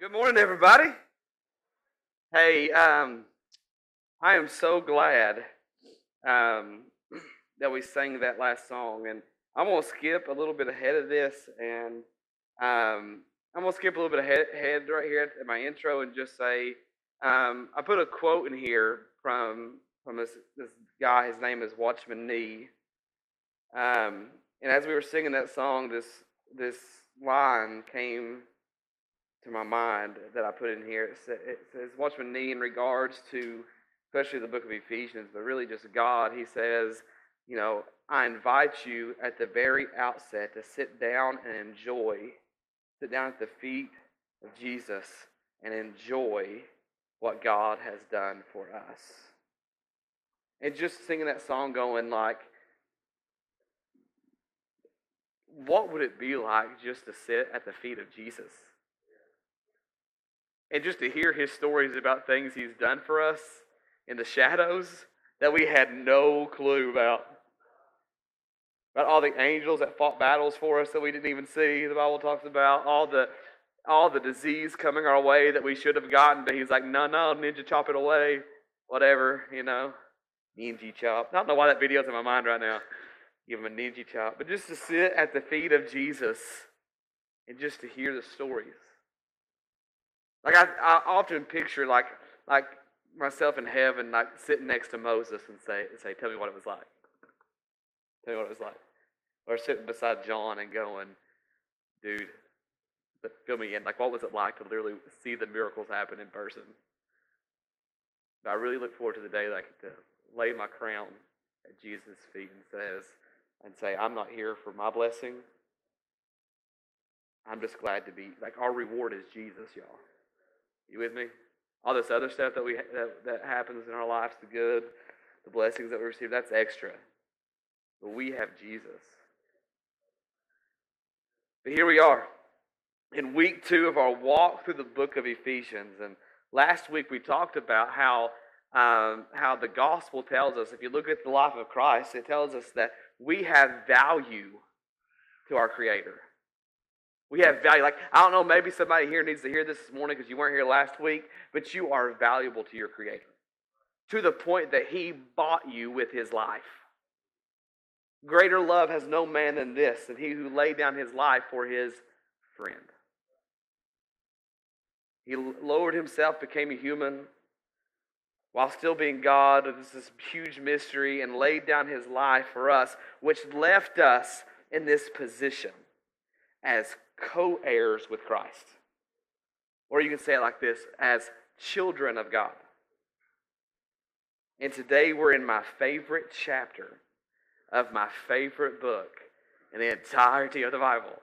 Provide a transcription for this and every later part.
Good morning, everybody. Hey, um, I am so glad um, that we sang that last song, and I'm gonna skip a little bit ahead of this, and um, I'm gonna skip a little bit ahead, ahead right here at my intro, and just say um, I put a quote in here from from this this guy. His name is Watchman Nee, um, and as we were singing that song, this this line came to my mind that I put in here. It, sa- it says, Watchman Nee, in regards to especially the book of Ephesians, but really just God, he says, you know, I invite you at the very outset to sit down and enjoy, sit down at the feet of Jesus and enjoy what God has done for us. And just singing that song, going like, what would it be like just to sit at the feet of Jesus? And just to hear his stories about things he's done for us in the shadows that we had no clue about. About all the angels that fought battles for us that we didn't even see, the Bible talks about, all the all the disease coming our way that we should have gotten, but he's like, no, no, ninja chop it away. Whatever, you know. Ninja chop. I don't know why that video's in my mind right now. Give him a ninja chop. But just to sit at the feet of Jesus and just to hear the stories. Like I, I often picture like like myself in heaven, like sitting next to Moses and say, say, tell me what it was like. Tell me what it was like. Or sitting beside John and going, dude, fill me in. Like, what was it like to literally see the miracles happen in person? But I really look forward to the day that I get to lay my crown at Jesus' feet and says, and say, I'm not here for my blessing. I'm just glad to be like our reward is Jesus, y'all. You with me? All this other stuff that we that, that happens in our lives, the good, the blessings that we receive, that's extra. But we have Jesus. But here we are in week two of our walk through the book of Ephesians. And last week we talked about how um, how the gospel tells us. If you look at the life of Christ, it tells us that we have value to our Creator. We have value. Like, I don't know, maybe somebody here needs to hear this this morning because you weren't here last week, but you are valuable to your Creator to the point that He bought you with His life. Greater love has no man than this, than He who laid down His life for His friend. He lowered Himself, became a human, while still being God. This is huge mystery, and laid down His life for us, which left us in this position as co heirs with Christ. Or you can say it like this as children of God. And today we're in my favorite chapter of my favorite book in the entirety of the Bible.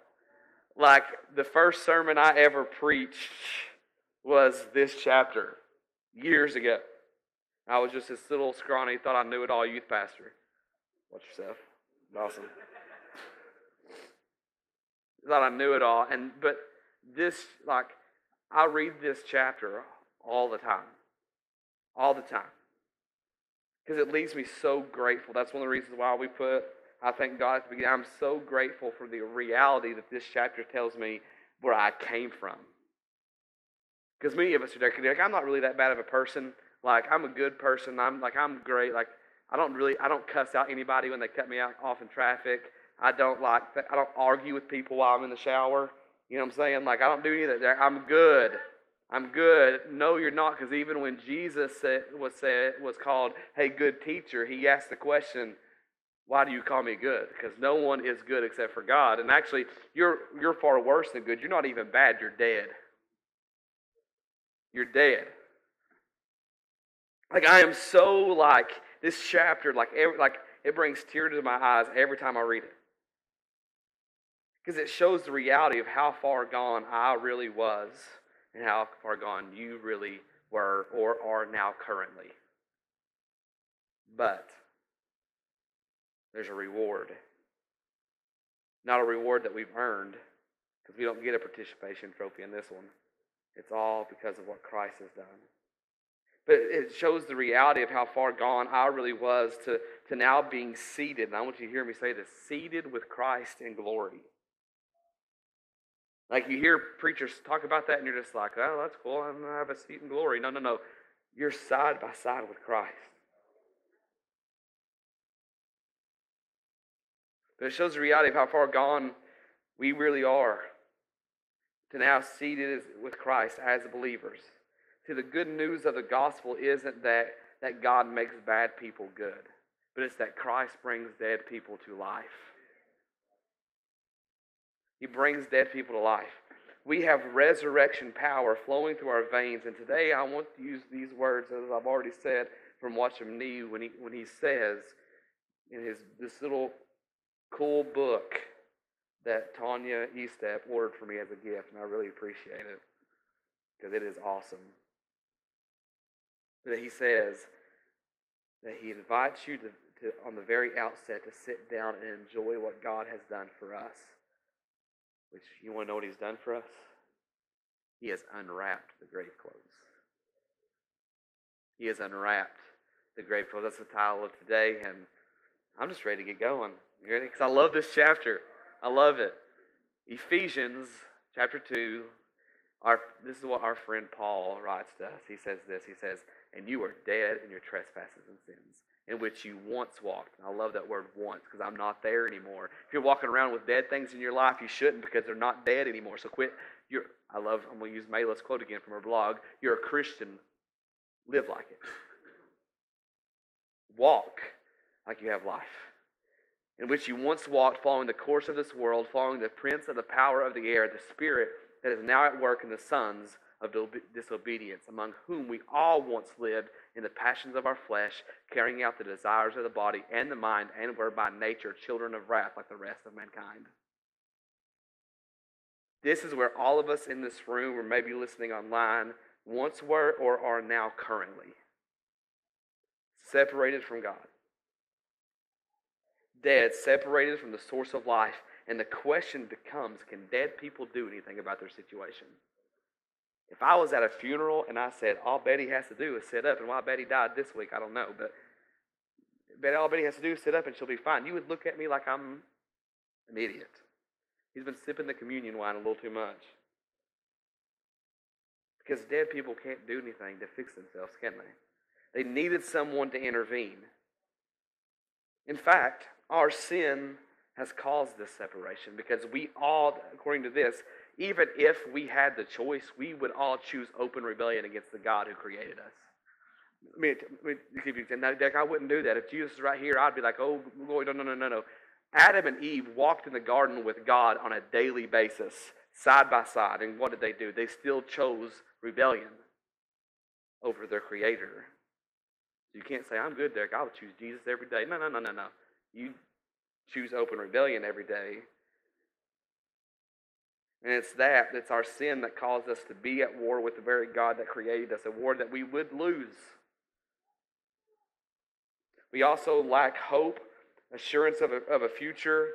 Like the first sermon I ever preached was this chapter years ago. I was just this little scrawny, thought I knew it all youth pastor. Watch yourself. Awesome thought I knew it all. And but this, like, I read this chapter all the time, all the time, because it leaves me so grateful. That's one of the reasons why we put. I thank God at the beginning. I'm so grateful for the reality that this chapter tells me where I came from. Because many of us are there, like, I'm not really that bad of a person. Like, I'm a good person. I'm like, I'm great. Like, I don't really, I don't cuss out anybody when they cut me out off in traffic. I don't like, I don't argue with people while I'm in the shower. You know what I'm saying? Like, I don't do any of that. I'm good. I'm good. No, you're not, because even when Jesus said, was said was called, "Hey, good teacher," he asked the question, "Why do you call me good?" Because no one is good except for God. And actually, you're you're far worse than good. You're not even bad. You're dead. You're dead. Like I am so like this chapter, like every, like it brings tears to my eyes every time I read it because it shows the reality of how far gone I really was and how far gone you really were or are now currently. But there's a reward. Not a reward that we've earned because we don't get a participation trophy in this one. It's all because of what Christ has done. But it shows the reality of how far gone I really was to, to now being seated. And I want you to hear me say this seated with Christ in glory. Like you hear preachers talk about that and you're just like, oh, that's cool. I'm going to have a seat in glory. No, no, no. You're side by side with Christ. But it shows the reality of how far gone we really are to now seated with Christ as believers. See, the good news of the gospel isn't that, that God makes bad people good, but it's that Christ brings dead people to life. He brings dead people to life. We have resurrection power flowing through our veins. And today I want to use these words, as I've already said, from Watchman Nee when he, when he says in his this little cool book that Tanya Estep ordered for me as a gift, and I really appreciate it because it is awesome. That he says that he invites you to, to, on the very outset, to sit down and enjoy what God has done for us. Which, you want to know what he's done for us? He has unwrapped the grave clothes. He has unwrapped the grave clothes. That's the title of today, and I'm just ready to get going. Ready? Because I love this chapter. I love it. Ephesians chapter 2. Our, this is what our friend Paul writes to us. He says this. He says, And you are dead in your trespasses and sins in which you once walked. And I love that word once because I'm not there anymore. If you're walking around with dead things in your life, you shouldn't because they're not dead anymore. So quit. I love, I'm going to use Mayla's quote again from her blog. You're a Christian. Live like it. Walk like you have life. In which you once walked, following the course of this world, following the prince of the power of the air, the spirit that is now at work in the sons of disobedience, among whom we all once lived in the passions of our flesh, carrying out the desires of the body and the mind, and were by nature children of wrath like the rest of mankind. This is where all of us in this room, or maybe listening online, once were or are now currently separated from God. Dead, separated from the source of life. And the question becomes can dead people do anything about their situation? If I was at a funeral and I said, all Betty has to do is sit up, and why Betty died this week, I don't know, but Betty, all Betty has to do is sit up and she'll be fine. You would look at me like I'm an idiot. He's been sipping the communion wine a little too much. Because dead people can't do anything to fix themselves, can they? They needed someone to intervene. In fact, our sin has caused this separation because we all, according to this, even if we had the choice, we would all choose open rebellion against the God who created us. I mean, Dick, I wouldn't do that. If Jesus is right here, I'd be like, oh, Lord, no, no, no, no, no. Adam and Eve walked in the garden with God on a daily basis, side by side. And what did they do? They still chose rebellion over their Creator. You can't say, I'm good, Derek. I would choose Jesus every day. No, no, no, no, no. You choose open rebellion every day and it's that, it's our sin that caused us to be at war with the very God that created us, a war that we would lose. We also lack hope, assurance of a, of a future,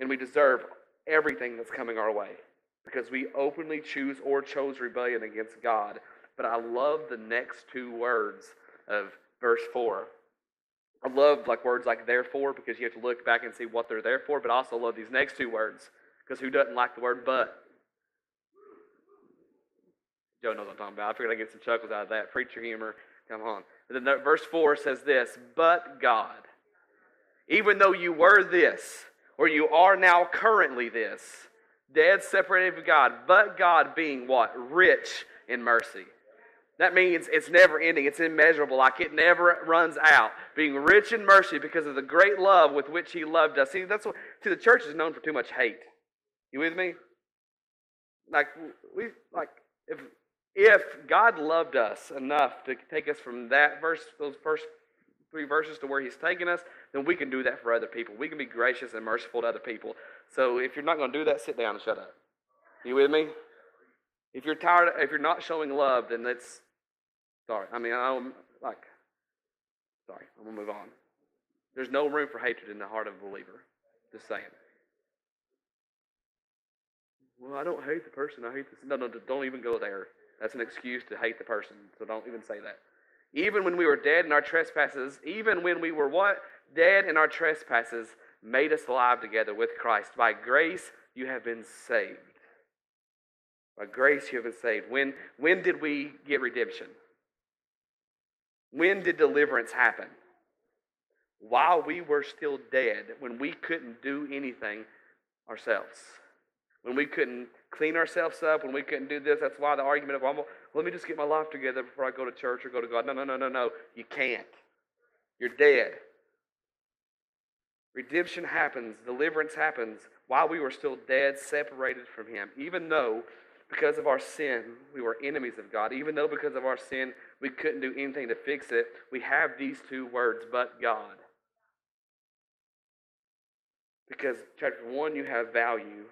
and we deserve everything that's coming our way because we openly choose or chose rebellion against God. But I love the next two words of verse 4. I love like words like therefore because you have to look back and see what they're there for, but I also love these next two words because who doesn't like the word but? Joe knows what I'm talking about. I figured I'd get some chuckles out of that. Preacher humor. Come on. then verse 4 says this But God, even though you were this, or you are now currently this, dead, separated from God, but God being what? Rich in mercy. That means it's never ending, it's immeasurable, like it never runs out. Being rich in mercy because of the great love with which He loved us. See, that's what, see, the church is known for too much hate. You with me? Like, we, like, if if God loved us enough to take us from that verse, those first three verses to where He's taken us, then we can do that for other people. We can be gracious and merciful to other people. So if you're not going to do that, sit down and shut up. You with me? If you're tired, if you're not showing love, then that's sorry. I mean, I'm like, sorry. I'm gonna move on. There's no room for hatred in the heart of a believer. Just saying. Well, I don't hate the person. I hate this. No, no, don't even go there. That's an excuse to hate the person, so don't even say that. Even when we were dead in our trespasses, even when we were what? Dead in our trespasses, made us alive together with Christ. By grace, you have been saved. By grace you have been saved. When, when did we get redemption? When did deliverance happen? While we were still dead, when we couldn't do anything ourselves. When we couldn't clean ourselves up, when we couldn't do this, that's why the argument of, well, let me just get my life together before I go to church or go to God. No, no, no, no, no. You can't. You're dead. Redemption happens, deliverance happens while we were still dead, separated from Him. Even though, because of our sin, we were enemies of God, even though because of our sin, we couldn't do anything to fix it, we have these two words, but God. Because, chapter 1, you have value.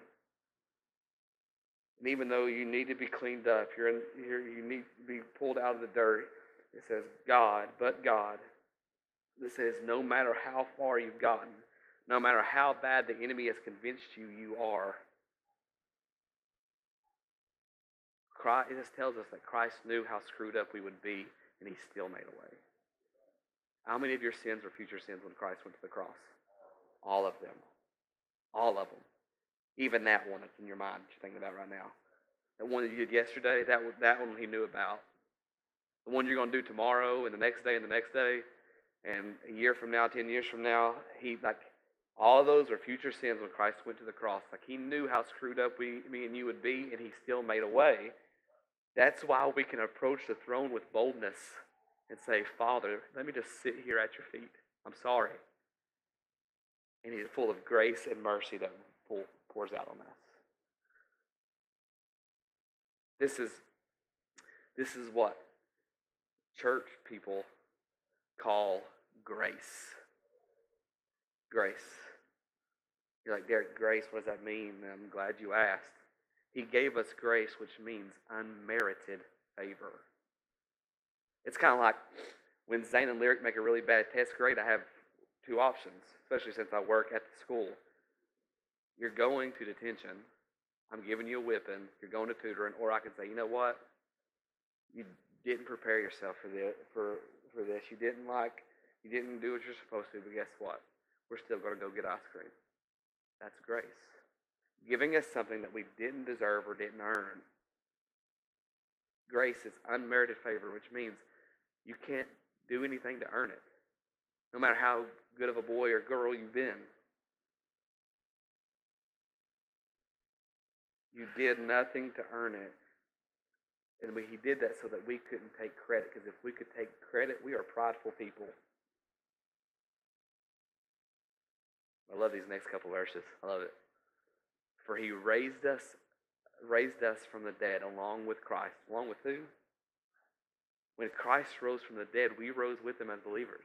And even though you need to be cleaned up, you're in, you're, you need to be pulled out of the dirt, it says God, but God. It says no matter how far you've gotten, no matter how bad the enemy has convinced you you are. Christ, it just tells us that Christ knew how screwed up we would be, and he still made a way. How many of your sins were future sins when Christ went to the cross? All of them. All of them. Even that one that's in your mind that you're thinking about right now. The one that you did yesterday, that, that one he knew about. The one you're going to do tomorrow and the next day and the next day. And a year from now, ten years from now, he like all of those are future sins when Christ went to the cross. Like he knew how screwed up we, me and you would be, and he still made a way. That's why we can approach the throne with boldness and say, Father, let me just sit here at your feet. I'm sorry. And he's full of grace and mercy that pours out on us. This is this is what church people call grace. Grace. You're like, Derek, grace, what does that mean? I'm glad you asked. He gave us grace, which means unmerited favor. It's kind of like when Zane and Lyric make a really bad test grade, I have two options, especially since I work at the school. You're going to detention. I'm giving you a whipping. You're going to tutoring. Or I can say, you know what? You didn't prepare yourself for this. For, for this. You didn't like, you didn't do what you're supposed to, but guess what? We're still going to go get ice cream. That's grace. Giving us something that we didn't deserve or didn't earn. Grace is unmerited favor, which means you can't do anything to earn it. No matter how good of a boy or girl you've been. You did nothing to earn it. And we, he did that so that we couldn't take credit. Because if we could take credit, we are prideful people. I love these next couple verses. I love it. For he raised us, raised us from the dead along with Christ. Along with who? When Christ rose from the dead, we rose with him as believers.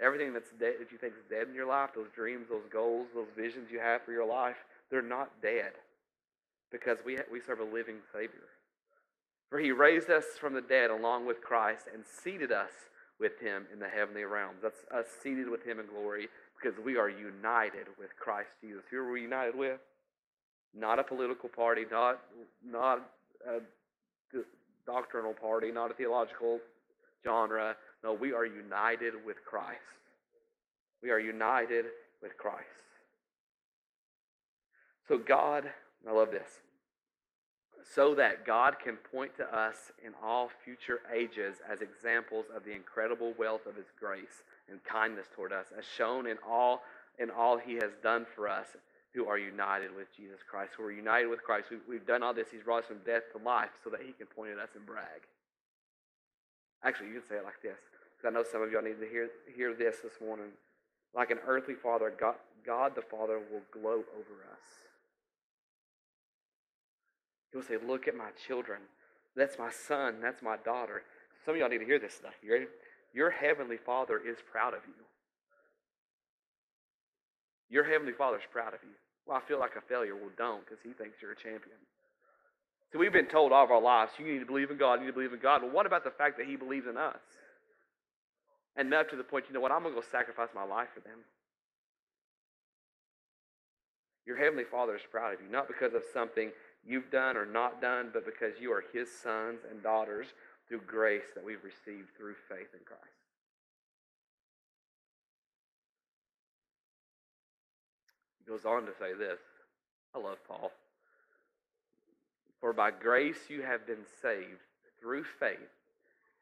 Everything that's dead that you think is dead in your life, those dreams, those goals, those visions you have for your life, they're not dead because we, we serve a living Savior. For he raised us from the dead along with Christ and seated us with him in the heavenly realms. That's us seated with him in glory because we are united with Christ Jesus. Who are we united with? Not a political party, not, not a doctrinal party, not a theological genre. No, we are united with Christ. We are united with Christ. So God I love this. So that God can point to us in all future ages as examples of the incredible wealth of His grace and kindness toward us, as shown in all in all He has done for us who are united with Jesus Christ. Who are united with Christ. We, have done all this. He's brought us from death to life so that He can point at us and brag. Actually, you can say it like this, I know some of y'all need to hear hear this this morning. Like an earthly father, God, God the Father will gloat over us. He'll say, Look at my children. That's my son. That's my daughter. Some of y'all need to hear this stuff. You ready? Your heavenly father is proud of you. Your heavenly father is proud of you. Well, I feel like a failure. Well, don't, because he thinks you're a champion. So we've been told all of our lives, you need to believe in God, you need to believe in God. Well, what about the fact that he believes in us? And Enough to the point, you know what, I'm going to go sacrifice my life for them. Your heavenly father is proud of you, not because of something you've done or not done, but because you are his sons and daughters through grace that we've received through faith in Christ. He goes on to say this. I love Paul. For by grace you have been saved through faith,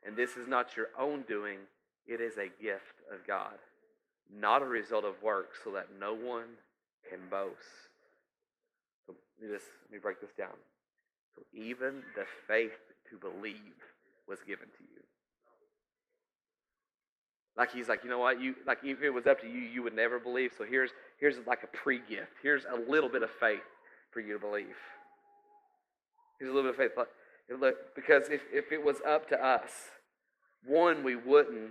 and this is not your own doing, it is a gift of God, not a result of works, so that no one can boast. Let me, just, let me break this down. So even the faith to believe was given to you. Like he's like, you know what? You like if it was up to you, you would never believe. So here's here's like a pre-gift. Here's a little bit of faith for you to believe. Here's a little bit of faith. Look, because if, if it was up to us, one, we wouldn't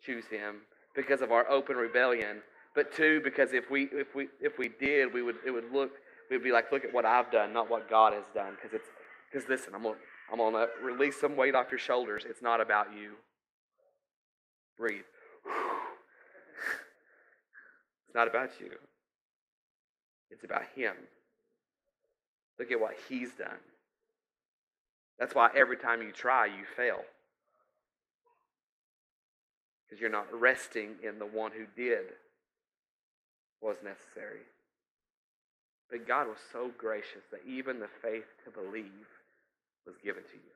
choose him because of our open rebellion. But two, because if we if we if we did, we would it would look we'd be like, look at what I've done, not what God has done. Because it's because listen, I'm gonna I'm gonna release some weight off your shoulders. It's not about you. Breathe. It's not about you. It's about Him. Look at what He's done. That's why every time you try, you fail. Because you're not resting in the one who did what was necessary. But God was so gracious that even the faith to believe was given to you.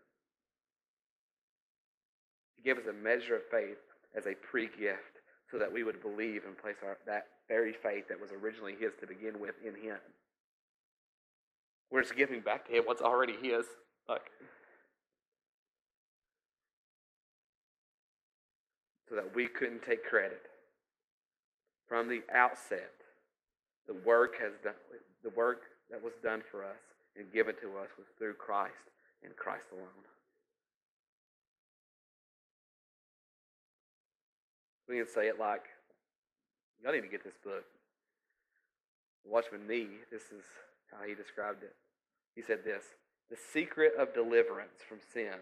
He gave us a measure of faith as a pre gift so that we would believe and place our, that very faith that was originally His to begin with in Him. We're just giving back to Him what's already His. Look. So that we couldn't take credit. From the outset, the work has done the work that was done for us and given to us was through Christ and Christ alone. We can say it like, y'all need to get this book. Watchman Nee, this is how he described it. He said this The secret of deliverance from sin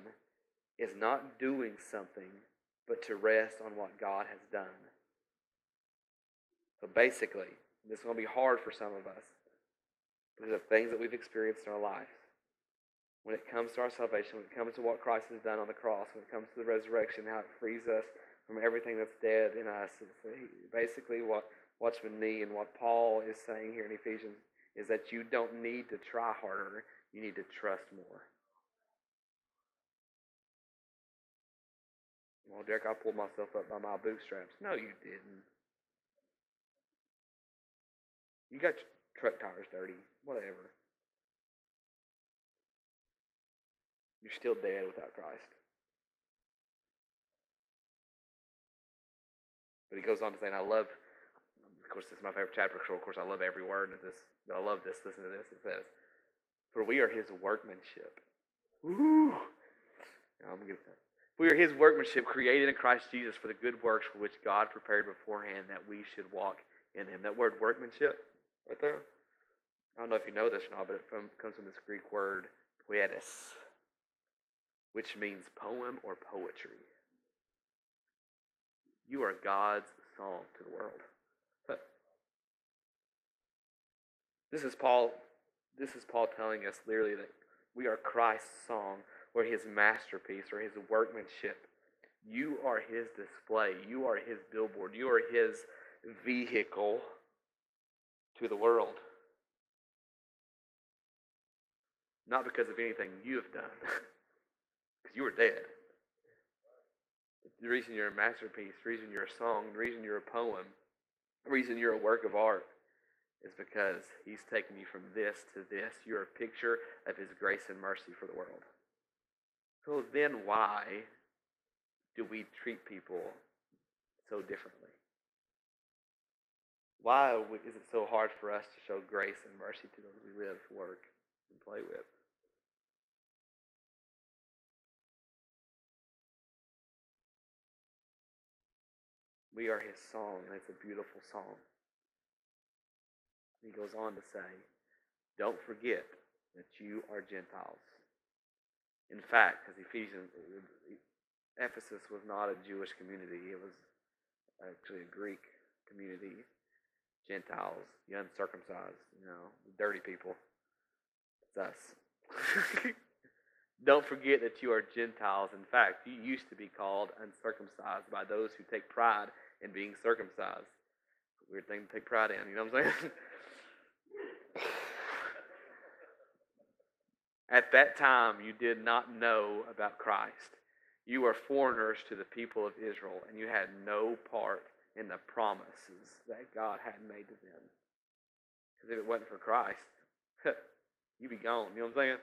is not doing something, but to rest on what God has done. So basically, this is going to be hard for some of us of things that we've experienced in our life. When it comes to our salvation, when it comes to what Christ has done on the cross, when it comes to the resurrection, how it frees us from everything that's dead in us, it's basically what Watchman Nee and what Paul is saying here in Ephesians is that you don't need to try harder, you need to trust more. Well, Derek, I pulled myself up by my bootstraps. No, you didn't. You got your truck tires dirty, whatever. You're still dead without Christ. But he goes on to say, and I love, of course, this is my favorite chapter. So of course, I love every word of this. I love this. Listen to this. It says, "For we are His workmanship." Ooh, I'm gonna. We are His workmanship, created in Christ Jesus for the good works for which God prepared beforehand that we should walk in Him. That word workmanship, right there. I don't know if you know this or not, but it from, comes from this Greek word poietis, which means poem or poetry. You are God's song to the world. This is Paul. This is Paul telling us literally that we are Christ's song, or His masterpiece, or His workmanship. You are His display. You are His billboard. You are His vehicle to the world. Not because of anything you have done, because you were dead. The reason you're a masterpiece, the reason you're a song, the reason you're a poem, the reason you're a work of art is because He's taken you from this to this. You're a picture of His grace and mercy for the world. So then, why do we treat people so differently? Why is it so hard for us to show grace and mercy to those we live, work, and play with? We are his song. It's a beautiful song. He goes on to say, Don't forget that you are Gentiles. In fact, because Ephesians, Ephesus was not a Jewish community, it was actually a Greek community. Gentiles, the uncircumcised, you know, the dirty people. It's us. Don't forget that you are Gentiles. In fact, you used to be called uncircumcised by those who take pride and being circumcised. Weird thing to take pride in, you know what I'm saying? At that time, you did not know about Christ. You were foreigners to the people of Israel, and you had no part in the promises that God had made to them. Because if it wasn't for Christ, you'd be gone. You know what I'm saying?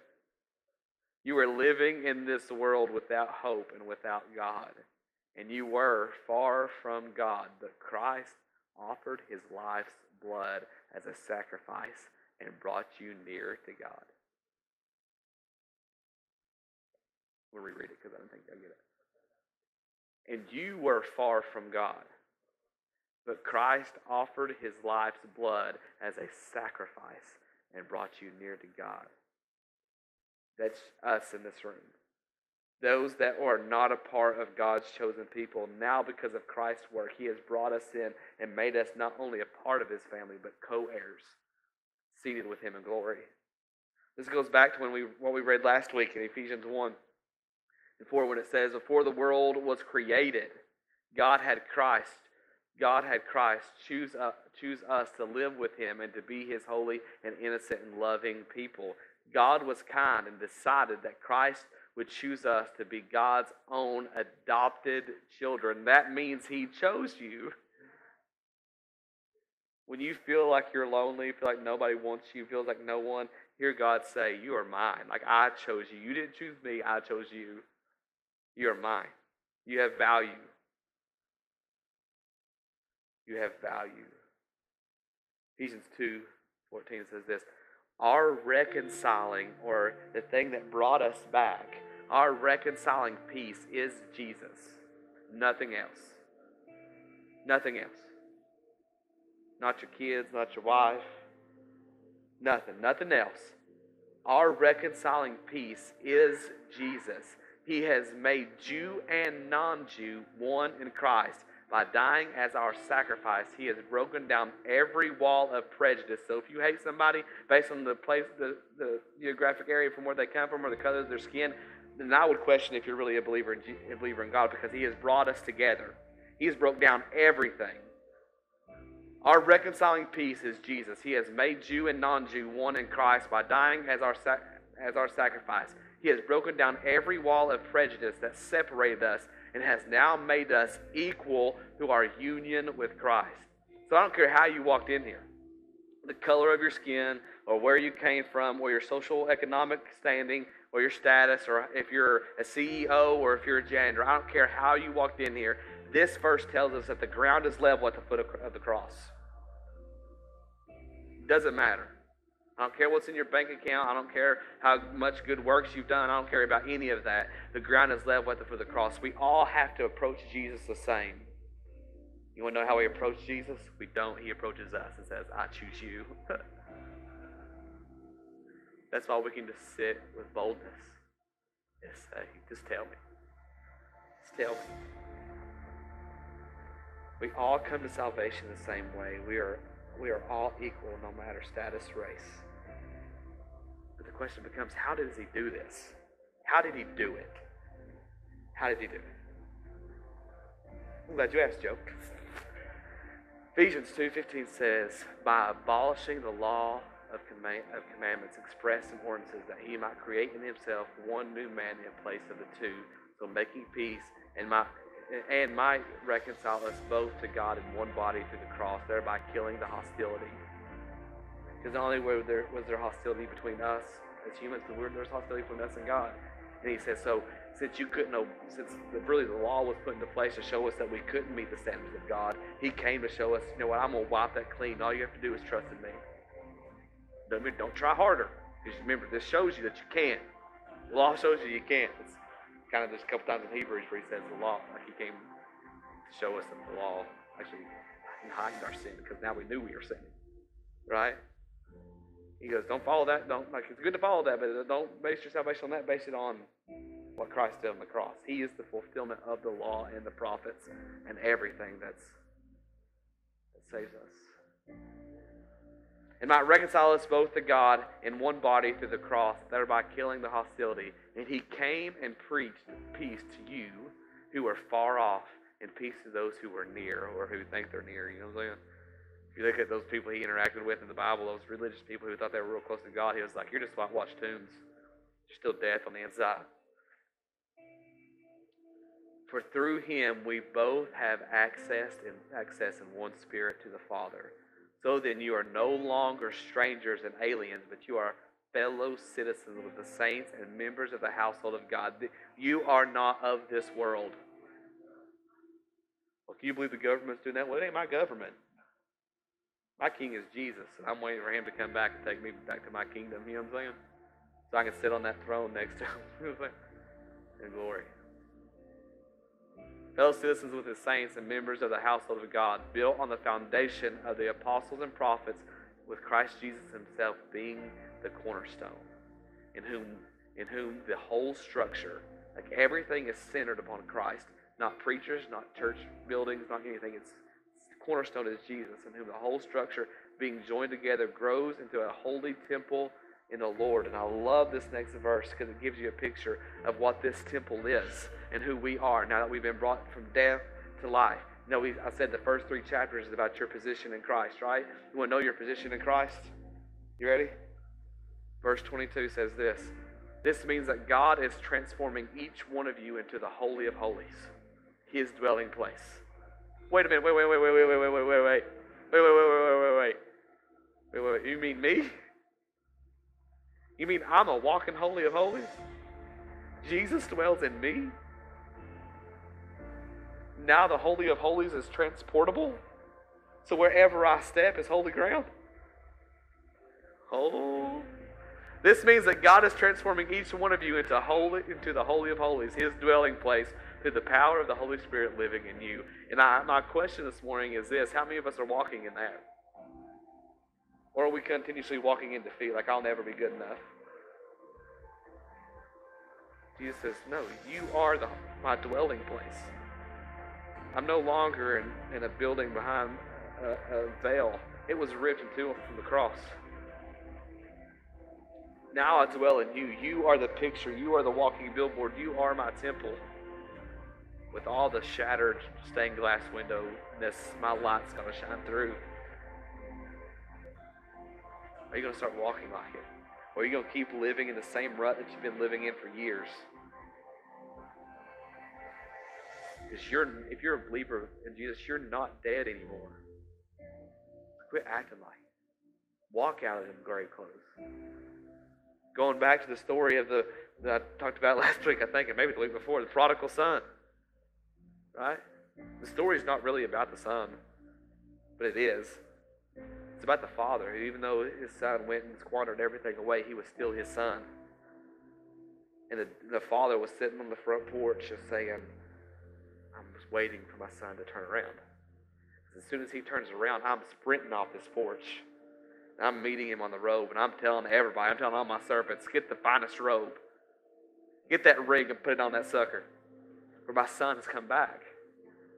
You were living in this world without hope and without God. And you were far from God, but Christ offered his life's blood as a sacrifice and brought you near to God. We'll reread it because I don't think you'll get it. And you were far from God, but Christ offered his life's blood as a sacrifice and brought you near to God. That's us in this room. Those that are not a part of God's chosen people, now because of Christ's work, He has brought us in and made us not only a part of His family, but co heirs, seated with Him in glory. This goes back to when we, what we read last week in Ephesians 1 and 4 when it says, Before the world was created, God had Christ. God had Christ choose, uh, choose us to live with Him and to be His holy and innocent and loving people. God was kind and decided that Christ would choose us to be God's own adopted children. That means He chose you. When you feel like you're lonely, feel like nobody wants you, feels like no one, hear God say, You are mine. Like I chose you. You didn't choose me, I chose you. You are mine. You have value. You have value. Ephesians 2 14 says this Our reconciling, or the thing that brought us back, our reconciling peace is Jesus. Nothing else. Nothing else. Not your kids, not your wife. Nothing. Nothing else. Our reconciling peace is Jesus. He has made Jew and non Jew one in Christ. By dying as our sacrifice, He has broken down every wall of prejudice. So if you hate somebody based on the place, the, the geographic area from where they come from, or the color of their skin, then I would question if you're really a believer in, a believer in God because He has brought us together. He has broke down everything. Our reconciling peace is Jesus. He has made Jew and non-Jew one in Christ by dying as our as our sacrifice. He has broken down every wall of prejudice that separated us and has now made us equal through our union with Christ. So I don't care how you walked in here, the color of your skin, or where you came from, or your social economic standing, or your status, or if you're a CEO or if you're a janitor. I don't care how you walked in here. This verse tells us that the ground is level at the foot of the cross. Doesn't matter. I don't care what's in your bank account. I don't care how much good works you've done. I don't care about any of that. The ground is level at the foot of the cross. We all have to approach Jesus the same. You want to know how we approach Jesus? We don't. He approaches us and says, I choose you. That's why we can just sit with boldness and say, just tell me. Just tell me. We all come to salvation the same way. We are, we are all equal no matter status, race. But the question becomes, how does he do this? How did he do it? How did he do it? I'm glad you asked, Joe. Ephesians 2.15 says, by abolishing the law of, command, of commandments expressed in ordinances, that he might create in himself one new man in place of the two, so making peace and might and might reconcile us both to God in one body through the cross, thereby killing the hostility. Because not only was there, was there hostility between us as humans, but there's hostility between us and God. And he says, so since you couldn't, since the, really the law was put into place to show us that we couldn't meet the standards of God, he came to show us, you know what, I'm going to wipe that clean. All you have to do is trust in me. Don't, don't try harder. Because remember, this shows you that you can't. The law shows you you can't. It's kind of just a couple times in Hebrews where he says the law, like he came to show us that the law actually heightened our sin because now we knew we were sinning. Right? He goes, don't follow that. Don't like it's good to follow that, but don't base your salvation on that. Base it on what Christ did on the cross. He is the fulfillment of the law and the prophets and everything that's that saves us and might reconcile us both to God in one body through the cross, thereby killing the hostility. And he came and preached peace to you who are far off, and peace to those who are near or who think they're near. You know what I'm saying? If you look at those people he interacted with in the Bible, those religious people who thought they were real close to God, he was like, You're just like watch tombs. There's still death on the inside. For through him we both have access in access in one spirit to the Father. So then you are no longer strangers and aliens, but you are fellow citizens with the saints and members of the household of God. You are not of this world. Well, can you believe the government's doing that? Well, it ain't my government. My king is Jesus, and I'm waiting for him to come back and take me back to my kingdom. You know what I'm saying? So I can sit on that throne next to him in glory. Fellow citizens with his saints and members of the household of God, built on the foundation of the apostles and prophets, with Christ Jesus himself being the cornerstone, in whom, in whom the whole structure, like everything is centered upon Christ, not preachers, not church buildings, not anything. It's cornerstone is Jesus, in whom the whole structure, being joined together, grows into a holy temple in the Lord. And I love this next verse because it gives you a picture of what this temple is and who we are now that we've been brought from death to life. Know, we, I said the first three chapters is about your position in Christ, right? You want to know your position in Christ? You ready? Verse 22 says this This means that God is transforming each one of you into the Holy of Holies, His dwelling place. Wait a minute. Wait, wait, wait, wait, wait, wait, wait, wait, wait, wait, wait. Wait, wait, wait, wait, wait, wait. Wait, wait, wait. You mean me? You mean I'm a walking holy of holies? Jesus dwells in me? Now the holy of holies is transportable? So wherever I step is holy ground? Oh. This means that God is transforming each one of you into holy into the holy of holies, his dwelling place, through the power of the Holy Spirit living in you. And I, my question this morning is this how many of us are walking in that? Or are we continuously walking in defeat, like I'll never be good enough? Jesus says, No, you are the, my dwelling place. I'm no longer in, in a building behind a, a veil. It was ripped in two from the cross. Now I dwell in you. You are the picture. You are the walking billboard. You are my temple with all the shattered stained glass window this my light's going to shine through? Are you going to start walking like it? Or are you going to keep living in the same rut that you've been living in for years? Because you're, if you're a believer in Jesus, you're not dead anymore. Quit acting like. Walk out of them grave clothes. Going back to the story of the that I talked about last week, I think, and maybe the week before, the prodigal son. Right? The story is not really about the son, but it is. It's about the father. Even though his son went and squandered everything away, he was still his son. And the, the father was sitting on the front porch just saying, waiting for my son to turn around. As soon as he turns around, I'm sprinting off this porch. I'm meeting him on the robe, and I'm telling everybody, I'm telling all my servants, get the finest robe. Get that ring and put it on that sucker. For my son has come back.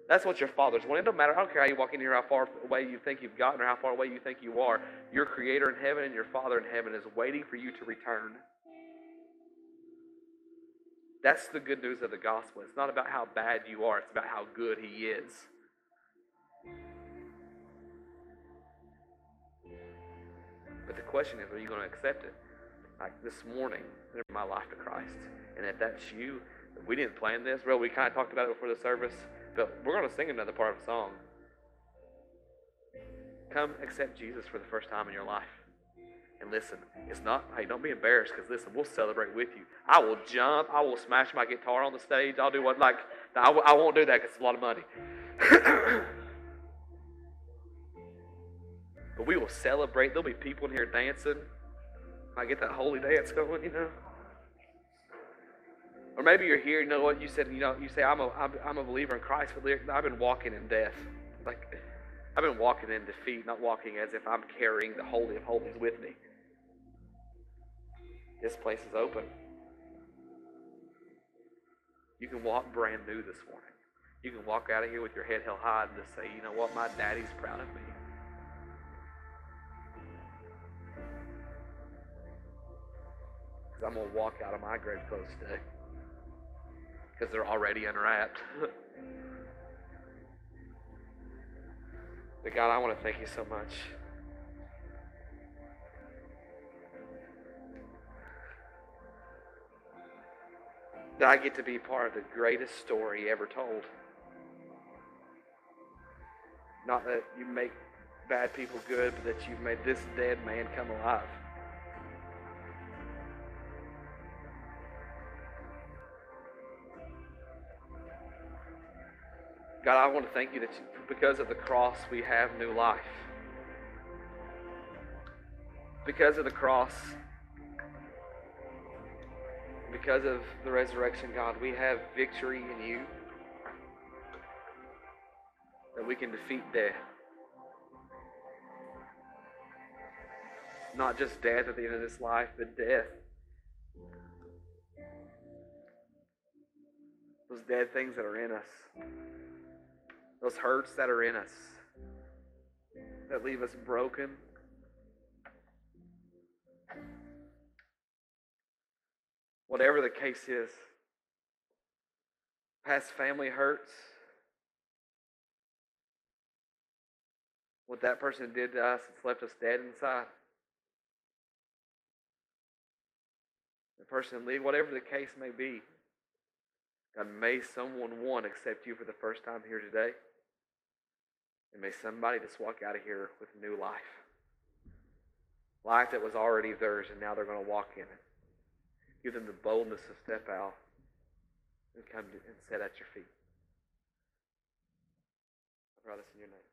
That's what your father's want. It don't matter. I don't care how you walk in here, how far away you think you've gotten, or how far away you think you are. Your creator in heaven and your father in heaven is waiting for you to return. That's the good news of the gospel. It's not about how bad you are, it's about how good he is. But the question is, are you going to accept it? Like this morning, in my life to Christ. And if that's you, we didn't plan this, bro. We kind of talked about it before the service. But we're going to sing another part of the song. Come accept Jesus for the first time in your life. And listen, it's not, hey, don't be embarrassed because listen, we'll celebrate with you. I will jump. I will smash my guitar on the stage. I'll do what, like, I, I won't do that because it's a lot of money. but we will celebrate. There'll be people in here dancing. I get that holy dance going, you know. Or maybe you're here, you know what, you said, you know, you say, I'm a, I'm a believer in Christ, but I've been walking in death. Like, I've been walking in defeat, not walking as if I'm carrying the Holy of Holies with me. This place is open. You can walk brand new this morning. You can walk out of here with your head held high and just say, you know what, my daddy's proud of me. Because I'm going to walk out of my grave clothes today because they're already unwrapped. but God, I want to thank you so much. That I get to be part of the greatest story ever told. Not that you make bad people good, but that you've made this dead man come alive. God, I want to thank you that you, because of the cross we have new life. Because of the cross, because of the resurrection, God, we have victory in you. That we can defeat death. Not just death at the end of this life, but death. Those dead things that are in us those hurts that are in us that leave us broken. Whatever the case is, past family hurts, what that person did to us, it's left us dead inside. The person leave, whatever the case may be. God, may someone, one, accept you for the first time here today. And may somebody just walk out of here with a new life. Life that was already theirs, and now they're going to walk in it. Give them the boldness to step out and come and sit at your feet. I pray this in your name.